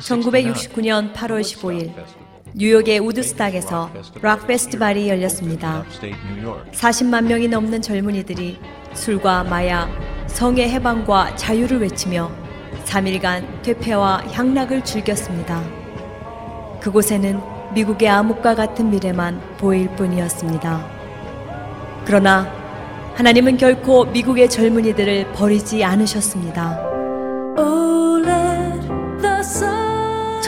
1969년 8월 15일 뉴욕의 우드스탁에서 락 페스티벌이 열렸습니다. 40만 명이 넘는 젊은이들이 술과 마약, 성의 해방과 자유를 외치며 3일간 퇴폐와 향락을 즐겼습니다. 그곳에는 미국의 암흑과 같은 미래만 보일 뿐이었습니다. 그러나 하나님은 결코 미국의 젊은이들을 버리지 않으셨습니다.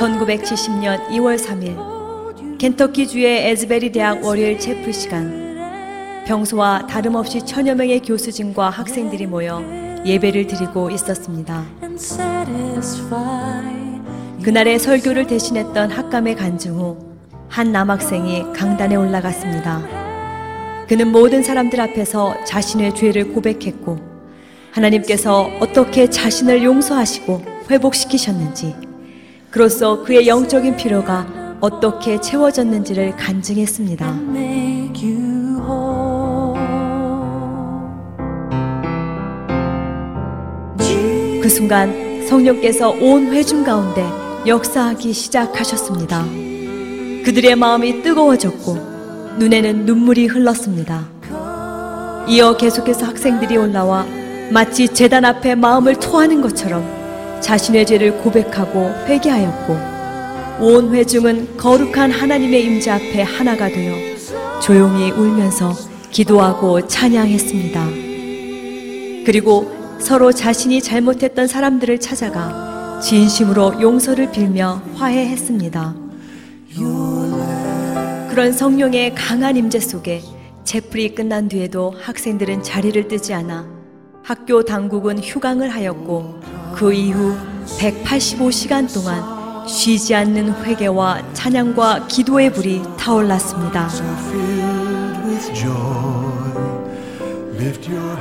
1970년 2월 3일 켄터키 주의 에즈베리 대학 월요일 체프 시간 평소와 다름없이 천여 명의 교수진과 학생들이 모여 예배를 드리고 있었습니다. 그날의 설교를 대신했던 학감의 간증 후 한 남학생이 강단에 올라갔습니다. 그는 모든 사람들 앞에서 자신의 죄를 고백했고 하나님께서 어떻게 자신을 용서하시고 회복시키셨는지 그로써 그의 영적인 필요가 어떻게 채워졌는지를 간증했습니다. 그 순간 성령께서 온 회중 가운데 역사하기 시작하셨습니다. 그들의 마음이 뜨거워졌고 눈에는 눈물이 흘렀습니다. 이어 계속해서 학생들이 올라와 마치 재단 앞에 마음을 토하는 것처럼 자신의 죄를 고백하고 회개하였고 온 회중은 거룩한 하나님의 임재 앞에 하나가 되어 조용히 울면서 기도하고 찬양했습니다. 그리고 서로 자신이 잘못했던 사람들을 찾아가 진심으로 용서를 빌며 화해했습니다. 그런 성령의 강한 임재 속에 제풀이 끝난 뒤에도 학생들은 자리를 뜨지 않아 학교 당국은 휴강을 하였고 그 이후 185시간 동안 쉬지 않는 회개와 찬양과 기도의 불이 타올랐습니다.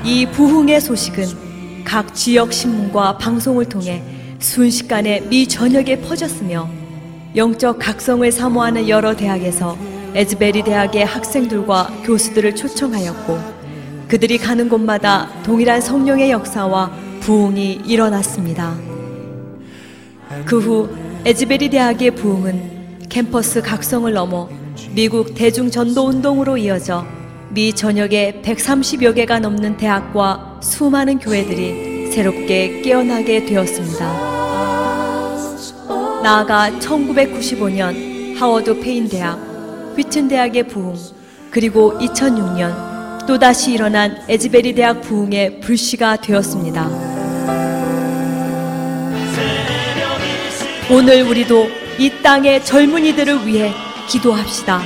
이 부흥의 소식은 각 지역 신문과 방송을 통해 순식간에 미 전역에 퍼졌으며 영적 각성을 사모하는 여러 대학에서 에즈베리 대학의 학생들과 교수들을 초청하였고 그들이 가는 곳마다 동일한 성령의 역사와 부흥이 일어났습니다. 그 후 에즈베리 대학의 부흥은 캠퍼스 각성을 넘어 미국 대중 전도 운동으로 이어져 미 전역의 130여 개가 넘는 대학과 수많은 교회들이 새롭게 깨어나게 되었습니다. 나아가 1995년 하워드 페인 대학, 휘튼 대학의 부흥, 그리고 2006년 또다시 일어난 애즈베리 대학 부흥의 불씨가 되었습니다. 오늘 우리도 이 땅의 젊은이들을 위해 기도합시다.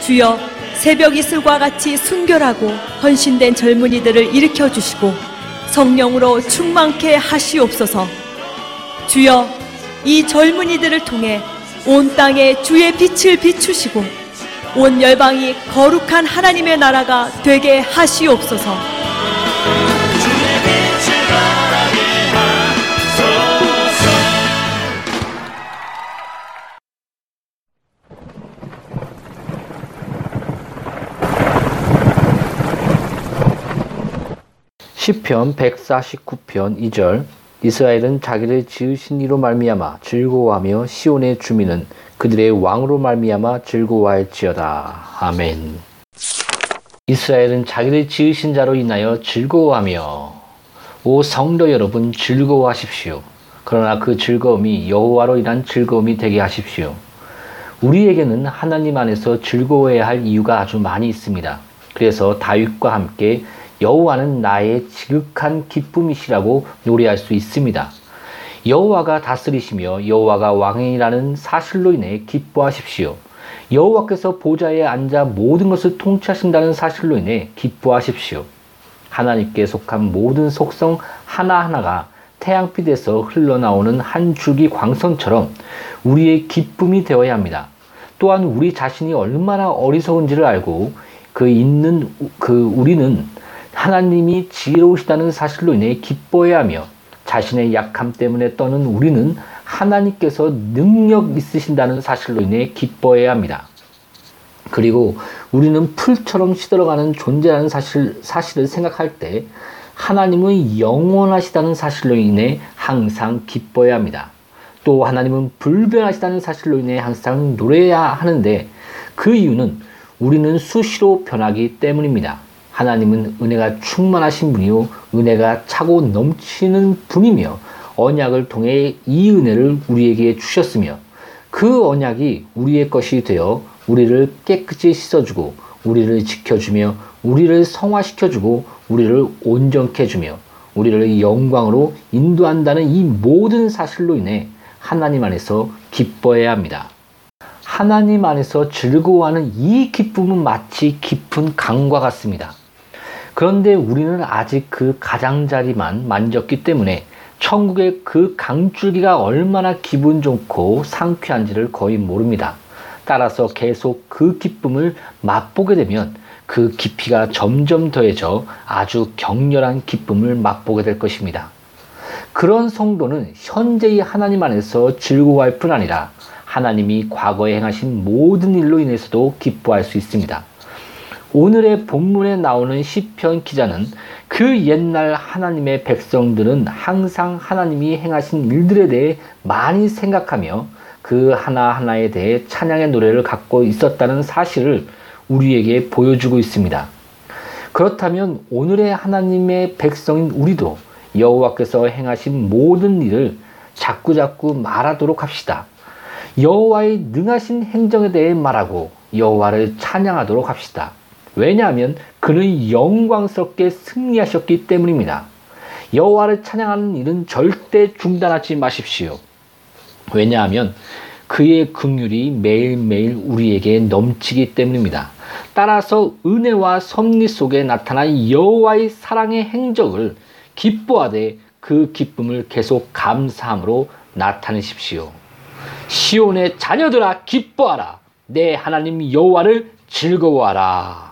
주여 새벽 이슬과 같이 순결하고 헌신된 젊은이들을 일으켜 주시고 성령으로 충만케 하시옵소서. 주여 이 젊은이들을 통해 온 땅에 주의 빛을 비추시고 온 열방이 거룩한 하나님의 나라가 되게 하시옵소서. 시편 149편 2절 이스라엘은 자기를 지으신 이로 말미암아 즐거워하며 시온의 주민은 그들의 왕으로 말미암아 즐거워할지어다. 아멘. 이스라엘은 자기를 지으신 자로 인하여 즐거워하며 오 성도 여러분 즐거워하십시오. 그러나 그 즐거움이 여호와로 인한 즐거움이 되게 하십시오. 우리에게는 하나님 안에서 즐거워해야 할 이유가 아주 많이 있습니다. 그래서 다윗과 함께 여호와는 나의 지극한 기쁨이시라고 노래할 수 있습니다. 여호와가 다스리시며 여호와가 왕이라는 사실로 인해 기뻐하십시오. 여호와께서 보좌에 앉아 모든 것을 통치하신다는 사실로 인해 기뻐하십시오. 하나님께 속한 모든 속성 하나하나가 태양빛에서 흘러나오는 한 줄기 광선처럼 우리의 기쁨이 되어야 합니다. 또한 우리 자신이 얼마나 어리석은지를 알고 그 있는 그 우리는 하나님이 지혜로우시다는 사실로 인해 기뻐해야 하며 자신의 약함 때문에 떠는 우리는 하나님께서 능력 있으신다는 사실로 인해 기뻐해야 합니다. 그리고 우리는 풀처럼 시들어가는 존재라는 사실, 사실을 생각할 때 하나님은 영원하시다는 사실로 인해 항상 기뻐해야 합니다. 또 하나님은 불변하시다는 사실로 인해 항상 노래해야 하는데 그 이유는 우리는 수시로 변하기 때문입니다. 하나님은 은혜가 충만하신 분이요 은혜가 차고 넘치는 분이며 언약을 통해 이 은혜를 우리에게 주셨으며 그 언약이 우리의 것이 되어 우리를 깨끗이 씻어주고 우리를 지켜주며 우리를 성화시켜주고 우리를 온전케 해주며 우리를 영광으로 인도한다는 이 모든 사실로 인해 하나님 안에서 기뻐해야 합니다. 하나님 안에서 즐거워하는 이 기쁨은 마치 깊은 강과 같습니다. 그런데 우리는 아직 그 가장자리만 만졌기 때문에 천국의 그 강줄기가 얼마나 기분 좋고 상쾌한지를 거의 모릅니다. 따라서 계속 그 기쁨을 맛보게 되면 그 깊이가 점점 더해져 아주 격렬한 기쁨을 맛보게 될 것입니다. 그런 성도는 현재의 하나님 안에서 즐거워할 뿐 아니라 하나님이 과거에 행하신 모든 일로 인해서도 기뻐할 수 있습니다. 오늘의 본문에 나오는 시편 기자는 그 옛날 하나님의 백성들은 항상 하나님이 행하신 일들에 대해 많이 생각하며 그 하나하나에 대해 찬양의 노래를 갖고 있었다는 사실을 우리에게 보여주고 있습니다. 그렇다면 오늘의 하나님의 백성인 우리도 여호와께서 행하신 모든 일을 자꾸자꾸 말하도록 합시다. 여호와의 능하신 행정에 대해 말하고 여호와를 찬양하도록 합시다. 왜냐하면 그는 영광스럽게 승리하셨기 때문입니다. 여호와를 찬양하는 일은 절대 중단하지 마십시오. 왜냐하면 그의 긍휼이 매일매일 우리에게 넘치기 때문입니다. 따라서 은혜와 섭리 속에 나타난 여호와의 사랑의 행적을 기뻐하되 그 기쁨을 계속 감사함으로 나타내십시오. 시온의 자녀들아 기뻐하라. 내 하나님 여호와를 즐거워하라.